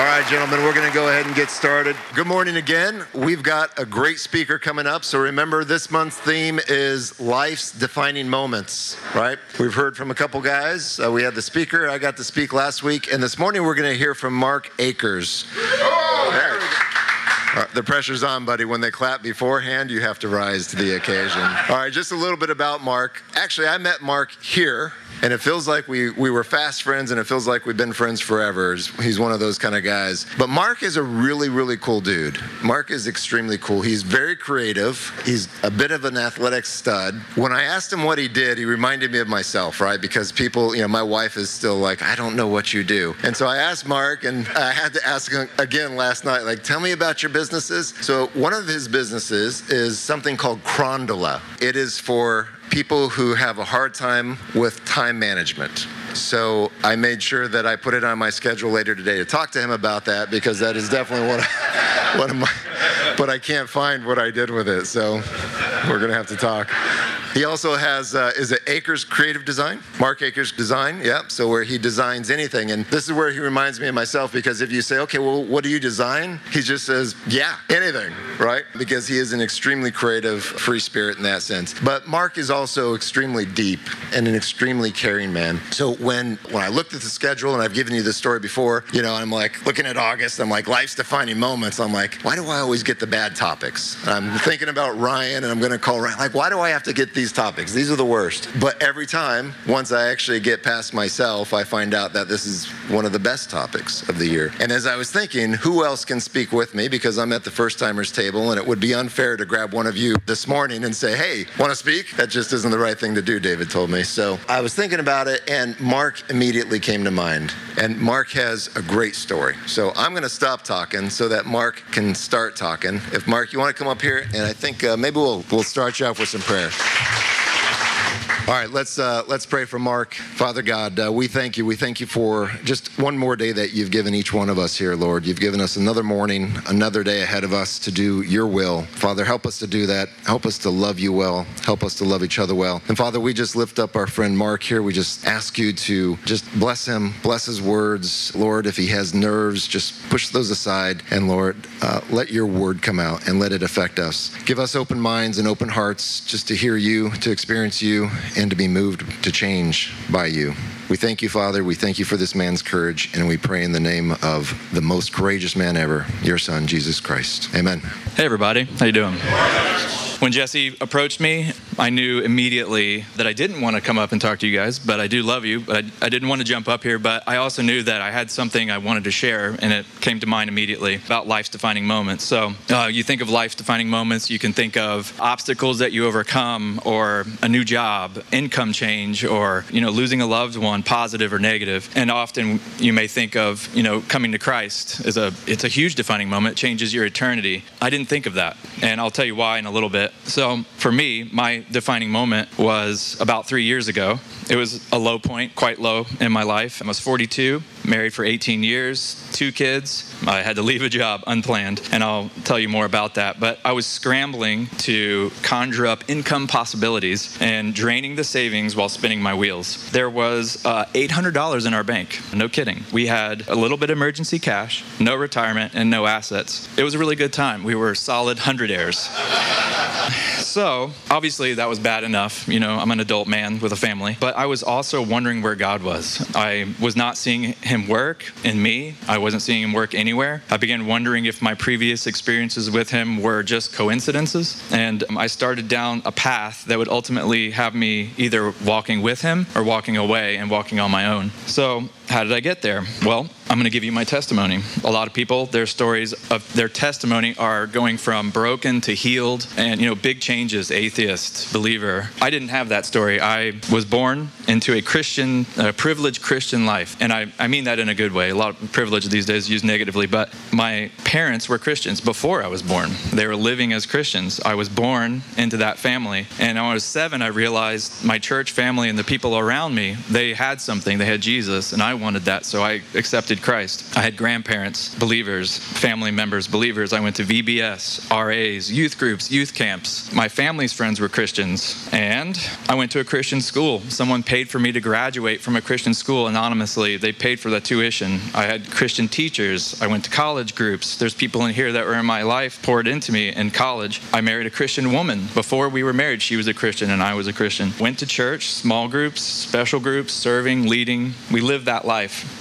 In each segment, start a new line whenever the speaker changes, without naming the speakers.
All right, gentlemen, we're going to go ahead and get started. Good morning again. We've got a great speaker coming up. So remember, this month's theme is life's defining moments, right? We've heard from a couple guys. Uh, we had the speaker. I got to speak last week. And this morning, we're going to hear from Mark Akers. Uh, the pressure's on, buddy. When they clap beforehand, you have to rise to the occasion. All right, just a little bit about Mark. Actually, I met Mark here and it feels like we, we were fast friends and it feels like we've been friends forever. He's one of those kind of guys. But Mark is a really, really cool dude. Mark is extremely cool. He's very creative. He's a bit of an athletic stud. When I asked him what he did, he reminded me of myself, right? Because people, you know, my wife is still like, I don't know what you do. And so I asked Mark, and I had to ask him again last night, like, tell me about your businesses. So one of his businesses is something called Crondola. It is for people who have a hard time with time management. So I made sure that I put it on my schedule later today to talk to him about that because that is definitely one of, one of my, but I can't find what I did with it. So we're going to have to talk. He also has, uh, is it Akers Creative Design? Mark Akers Design, yeah. So where he designs anything. And this is where he reminds me of myself because if you say, okay, well, what do you design? He just says, yeah, anything, right? Because he is an extremely creative, free spirit in that sense. But Mark is also extremely deep and an extremely caring man. So when, when I looked at the schedule, and I've given you this story before, you know, I'm like looking at August, I'm like, life's defining moments. I'm like, why do I always get the bad topics? I'm thinking about Ryan and I'm going to call Ryan. Like, why do I have to get these topics. These are the worst. But every time, once I actually get past myself, I find out that this is one of the best topics of the year. And as I was thinking, who else can speak with me? Because I'm at the first timers table, and it would be unfair to grab one of you this morning and say, hey, want to speak? That just isn't the right thing to do, David told me. So I was thinking about it, and Mark immediately came to mind. And Mark has a great story. So I'm going to stop talking so that Mark can start talking. If Mark, you want to come up here, and I think uh, maybe we'll, we'll start you off with some prayer. All right, let's uh, let's pray for Mark. Father God, uh, we thank you. We thank you for just one more day that you've given each one of us here, Lord. You've given us another morning, another day ahead of us to do your will. Father, help us to do that. Help us to love you well. Help us to love each other well. And Father, we just lift up our friend Mark here. We just ask you to just bless him, bless his words, Lord. If he has nerves, just push those aside, and Lord, uh, let your word come out and let it affect us. Give us open minds and open hearts just to hear you, to experience you and to be moved to change by you. We thank you, Father. We thank you for this man's courage, and we pray in the name of the most courageous man ever, your son, Jesus Christ. Amen.
Hey, everybody. How you doing? When Jesse approached me, I knew immediately that I didn't want to come up and talk to you guys, but I do love you. But I, I, didn't want to jump up here, but I also knew that I had something I wanted to share, and it came to mind immediately about life's defining moments. So uh, you think of life defining moments, you can think of obstacles that you overcome, or a new job, income change, or you know losing a loved one, positive or negative. And often you may think of you know coming to Christ as a it's a huge defining moment, changes your eternity. I didn't think of that, and I'll tell you why in a little bit. So for me, my defining moment was about three years ago. It was a low point, quite low in my life. I was 42, married for 18 years, two kids. I had to leave a job unplanned, and I'll tell you more about that. But I was scrambling to conjure up income possibilities and draining the savings while spinning my wheels. There was uh, $800 in our bank. No kidding. We had a little bit of emergency cash, no retirement, and no assets. It was a really good time. We were solid hundredaires. So, obviously, that was bad enough. You know, I'm an adult man with a family. But I was also wondering where God was. I was not seeing Him work in me, I wasn't seeing Him work anywhere. I began wondering if my previous experiences with Him were just coincidences. And um, I started down a path that would ultimately have me either walking with Him or walking away and walking on my own. So, how did I get there? Well, I'm going to give you my testimony. A lot of people, their stories of their testimony are going from broken to healed and, you know, big changes, atheist, believer. I didn't have that story. I was born into a Christian, a privileged Christian life. And I, I mean that in a good way. A lot of privilege these days used negatively, but my parents were Christians before I was born. They were living as Christians. I was born into that family. And when I was seven, I realized my church family and the people around me, they had something. They had Jesus, and I wanted that. So I accepted Christ. I had grandparents, believers, family members, believers. I went to VBS, RAs, youth groups, youth camps. My family's friends were Christians. And I went to a Christian school. Someone paid for me to graduate from a Christian school anonymously. They paid for the tuition. I had Christian teachers. I went to college groups. There's people in here that were in my life poured into me in college. I married a Christian woman. Before we were married, she was a Christian and I was a Christian. Went to church, small groups, special groups, serving, leading. We lived that life.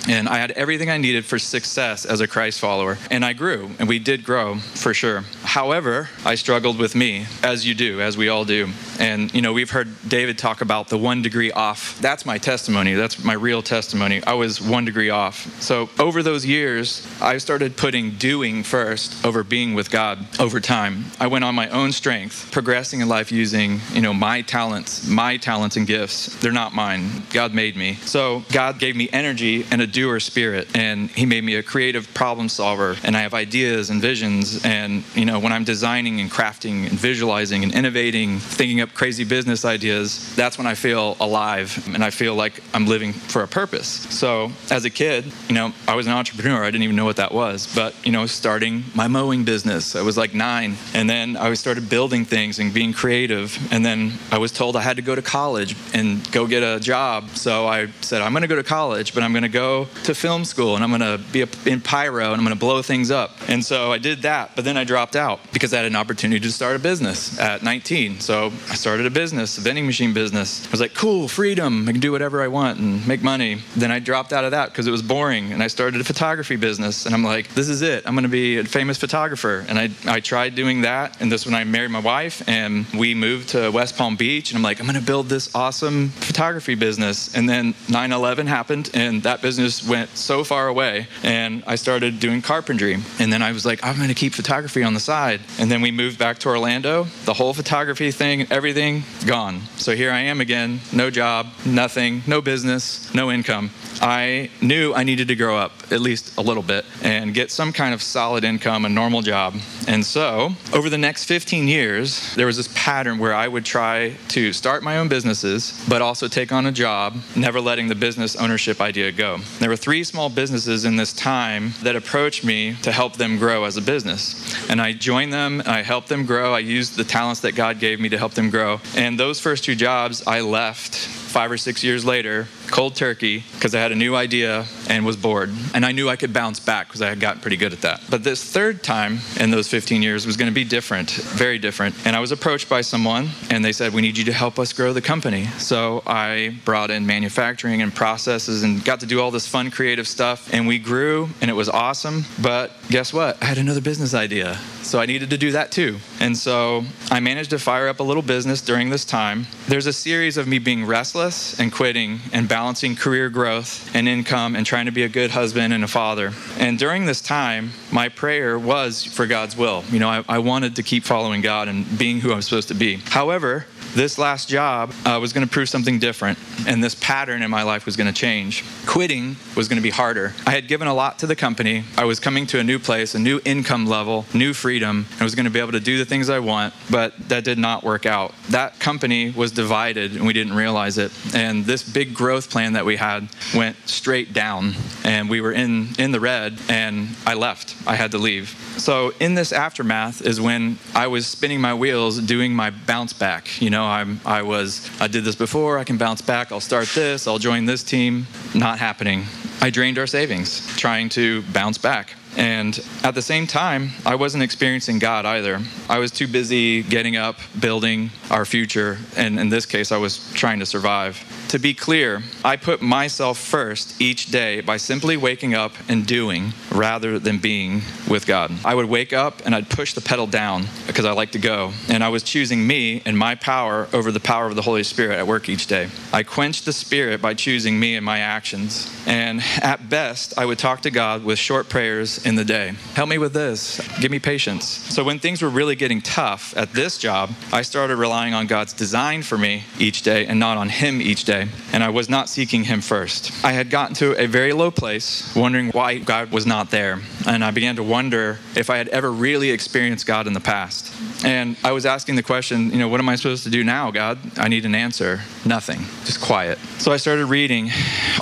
And I had everything I needed for success as a Christ follower. And I grew, and we did grow for sure. However, I struggled with me, as you do, as we all do. And, you know, we've heard David talk about the one degree off. That's my testimony. That's my real testimony. I was one degree off. So over those years, I started putting doing first over being with God over time. I went on my own strength, progressing in life using, you know, my talents, my talents and gifts. They're not mine. God made me. So God gave me energy and a doer spirit, and He made me a creative problem solver. And I have ideas and visions. And, you know, when I'm designing and crafting and visualizing and innovating, thinking up crazy business ideas, that's when I feel alive and I feel like I'm living for a purpose. So as a kid, you know, I was an entrepreneur. I didn't even know what that was. But, you know, starting my mowing business, I was like nine. And then I started building things and being creative. And then I was told I had to go to college and go get a job. So I said, I'm going to go to college, but I'm going to go to film school and I'm going to be in pyro and I'm going to blow things up. And so I did that. But then I dropped out because I had an opportunity to start a business at 19. So I started a business, a vending machine business. I was like, cool, freedom. I can do whatever I want and make money. Then I dropped out of that because it was boring. And I started a photography business. And I'm like, this is it. I'm going to be a famous photographer. And I, I tried doing that. And this when I married my wife and we moved to West Palm Beach. And I'm like, I'm going to build this awesome photography business. And then 9 11 happened and that business went so far away. And I started doing carpentry. And then I was like, I'm going to keep photography on the side. And then we moved back to Orlando. The whole photography thing, everything gone. So here I am again, no job, nothing, no business, no income. I knew I needed to grow up at least a little bit and get some kind of solid income, a normal job. And so, over the next 15 years, there was this pattern where I would try to start my own businesses, but also take on a job, never letting the business ownership idea go. There were three small businesses in this time that approached me to help them grow as a business. And I joined them, I helped them grow, I used the talents that God gave me to help them grow. And those first two jobs, I left five or six years later, cold turkey, because I had a new idea and was bored. And I knew I could bounce back because I had gotten pretty good at that. But this third time in those 15 years was going to be different, very different. And I was approached by someone and they said, We need you to help us grow the company. So I brought in manufacturing and processes and got to do all this fun, creative stuff. And we grew and it was awesome. But guess what? I had another business idea. So I needed to do that too. And so I managed to fire up a little business during this time. There's a series of me being restless and quitting and balancing career growth and income and trying to be a good husband and a father. And during this time, my prayer was for God's will. You know, I, I wanted to keep following God and being who I'm supposed to be. However, this last job uh, was going to prove something different, and this pattern in my life was going to change. Quitting was going to be harder. I had given a lot to the company. I was coming to a new place, a new income level, new freedom, and was going to be able to do the things I want, but that did not work out. That company was divided, and we didn't realize it. And this big growth plan that we had went straight down, and we were in, in the red, and I left. I had to leave. So, in this aftermath is when I was spinning my wheels doing my bounce back. You know, I'm, I was, I did this before, I can bounce back, I'll start this, I'll join this team. Not happening. I drained our savings trying to bounce back. And at the same time, I wasn't experiencing God either. I was too busy getting up, building our future. And in this case, I was trying to survive. To be clear, I put myself first each day by simply waking up and doing rather than being with God. I would wake up and I'd push the pedal down because I like to go. And I was choosing me and my power over the power of the Holy Spirit at work each day. I quenched the Spirit by choosing me and my actions. And at best, I would talk to God with short prayers in the day. Help me with this. Give me patience. So when things were really getting tough at this job, I started relying on God's design for me each day and not on Him each day day, and I was not seeking Him first. I had gotten to a very low place, wondering why God was not there. And I began to wonder if I had ever really experienced God in the past. And I was asking the question, you know, what am I supposed to do now, God? I need an answer. Nothing, just quiet. So I started reading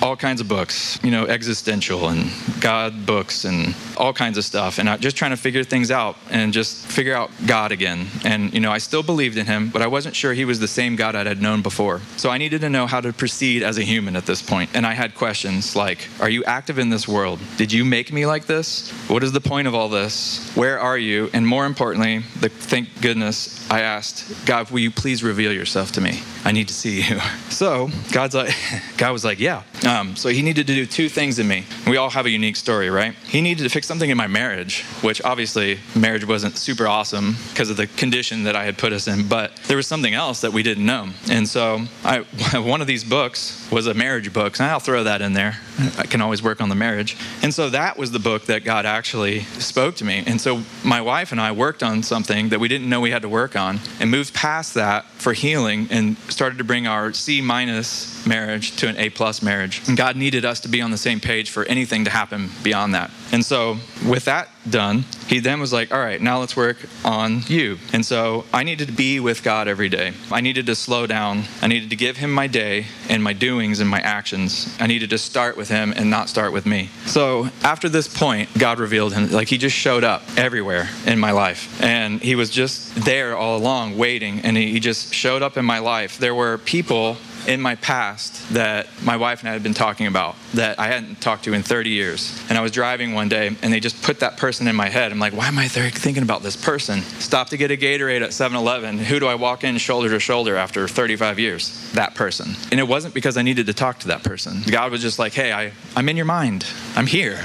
all kinds of books, you know, existential and God books and all kinds of stuff. And I just trying to figure things out and just figure out God again. And, you know, I still believed in him, but I wasn't sure he was the same God I had known before. So I needed to know how to proceed as a human at this point. And I had questions like, are you active in this world? Did you make me like this? What is the point of all this? Where are you? And more importantly, the, thank goodness, I asked, God, will you please reveal yourself to me? I need to see you. So God's like, God was like, yeah. Um, so he needed to do two things in me. We all have a unique story, right? He needed to fix something in my marriage, which obviously marriage wasn't super awesome because of the condition that I had put us in, but there was something else that we didn't know. And so I, one of these books was a marriage book, and I'll throw that in there. I can always work on the marriage. And so that was the book that God actually spoke to me. And so my wife and I worked on something that we didn't know we had to work on and moved past that for healing and started to bring our C minus marriage to an A plus marriage. And God needed us to be on the same page for anything to happen beyond that. And so with that done, he then was like, all right, now let's work on you. And so I needed to be with God every day. I needed to slow down. I needed to give him my day and my doings and my actions. I needed to start with him and not start with me. So after this point, God revealed him. Like he just showed up everywhere in my life. And he was just there all along waiting. And he just showed up in my life. There were people in my past that my wife and I had been talking about that I hadn't talked to in 30 years. And I was driving one day and they just put that person in my head. I'm like, why am I thinking about this person? Stop to get a Gatorade at 7 Eleven. Who do I walk in shoulder to shoulder after 35 years? That person. And it wasn't because I needed to talk to that person. God was just like, hey, I, I'm in your mind. I'm here.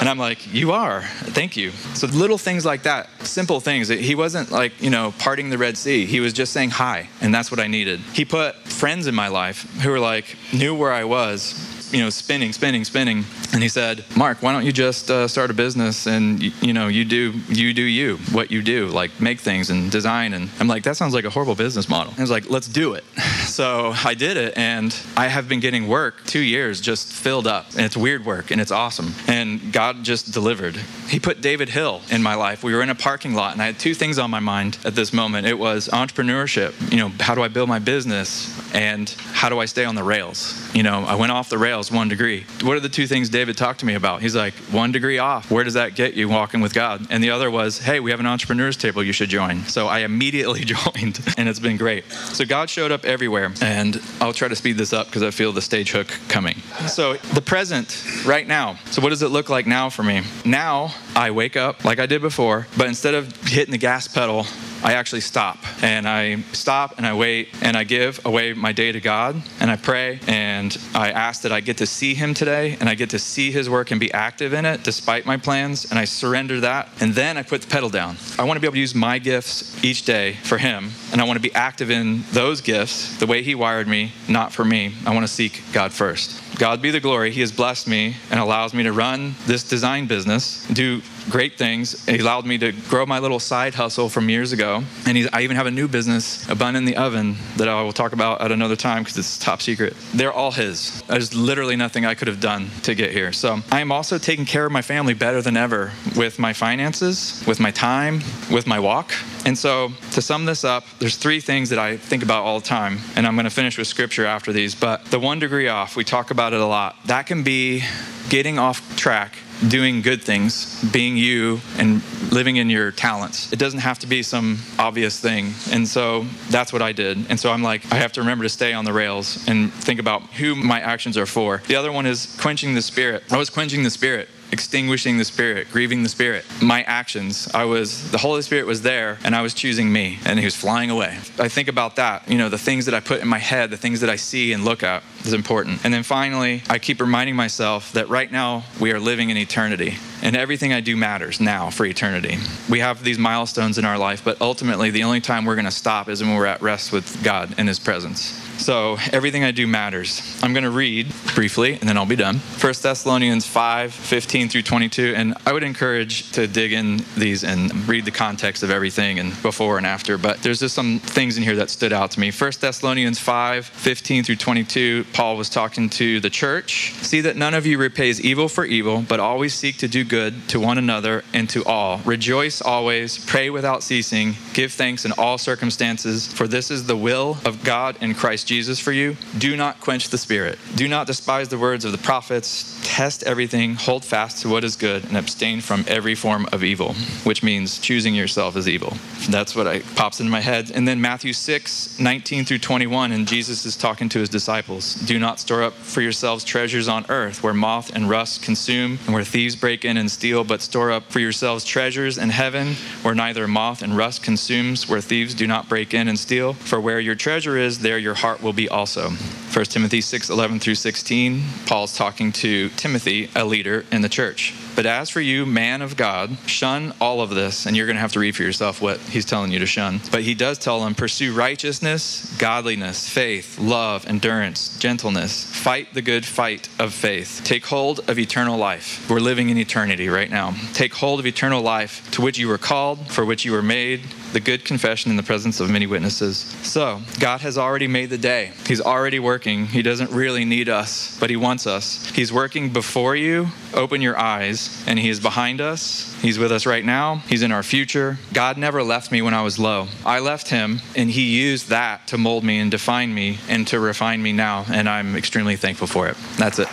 And I'm like, you are. Thank you. So little things like that, simple things. He wasn't like, you know, parting the Red Sea. He was just saying hi. And that's what I needed. He put friends in my life who were like, knew where I was you know, spinning, spinning, spinning. And he said, Mark, why don't you just uh, start a business and, you, you, know, you do, you do you, what you do, like make things and design. And I'm like, that sounds like a horrible business model. He was like, let's do it. So I did it and I have been getting work two years just filled up. And it's weird work and it's awesome. And God just delivered. He put David Hill in my life. We were in a parking lot and I had two things on my mind at this moment. It was entrepreneurship, you know, how do I build my business and how do I stay on the rails? You know, I went off the rails one degree. What are the two things David talked to me about? He's like, one degree off. Where does that get you walking with God? And the other was, hey, we have an entrepreneurs table you should join. So I immediately joined, and it's been great. So God showed up everywhere, and I'll try to speed this up because I feel the stage hook coming. So the present, right now. So what does it look like now for me? Now I wake up like I did before, but instead of hitting the gas pedal, I actually stop and I stop and I wait and I give away my day to God and I pray and I ask that I get to see Him today and I get to see His work and be active in it despite my plans and I surrender that and then I put the pedal down. I want to be able to use my gifts each day for Him and I want to be active in those gifts the way He wired me, not for me. I want to seek God first. God be the glory. He has blessed me and allows me to run this design business, do great things. He allowed me to grow my little side hustle from years ago. And I even have a new business, a bun in the oven, that I will talk about at another time because it's top secret. They're all his. There's literally nothing I could have done to get here. So I am also taking care of my family better than ever with my finances, with my time, with my walk. And so to sum this up, there's three things that I think about all the time. And I'm going to finish with scripture after these. But the one degree off, we talk about it a lot. That can be getting off track doing good things, being you, and living in your talents. It doesn't have to be some obvious thing. And so that's what I did. And so I'm like, I have to remember to stay on the rails and think about who my actions are for. The other one is quenching the spirit. I was quenching the spirit extinguishing the spirit, grieving the spirit. My actions, I was, the Holy Spirit was there and I was choosing me and he was flying away. I think about that, you know, the things that I put in my head, the things that I see and look at is important. And then finally, I keep reminding myself that right now we are living in eternity and everything I do matters now for eternity. We have these milestones in our life, but ultimately the only time we're going to stop is when we're at rest with God in his presence. So everything I do matters. I'm going to read briefly and then I'll be done. 1 Thessalonians 5 15 15 through 22. And I would encourage to dig in these and read the context of everything and before and after. But there's just some things in here that stood out to me. 1 Thessalonians 5 15 through 22, Paul was talking to the church. See that none of you repays evil for evil, but always seek to do good to one another and to all. Rejoice always, pray without ceasing, give thanks in all circumstances, for this is the will of God in Christ Jesus for you. Do not quench the spirit. Do not despise the words of the prophets. Test everything, hold fast to what is good, and abstain from every form of evil, which means choosing yourself as evil. That's what I, pops into my head. And then Matthew 6, 19 through 21, and Jesus is talking to his disciples. Do not store up for yourselves treasures on earth where moth and rust consume and where thieves break in and steal, but store up for yourselves treasures in heaven where neither moth and rust consumes, where thieves do not break in and steal. For where your treasure is, there your heart will be also. 1 Timothy 6, 11 through 16, Paul's talking to Timothy, a leader in the church. But as for you, man of God, shun all of this, and you're going to have to read for yourself what he's telling you to shun. But he does tell them pursue righteousness, godliness, faith, love, endurance, gentleness. Fight the good fight of faith. Take hold of eternal life. We're living in eternity right now. Take hold of eternal life to which you were called, for which you were made, the good confession in the presence of many witnesses. So, God has already made the day. He's already working. He doesn't really need us, but He wants us. He's working before you. Open your eyes, and He is behind us. He's with us right now. He's in our future. God never left me when I was low. I left Him, and He used that to mold me and define me and to refine me now, and I'm extremely thankful for it. That's it.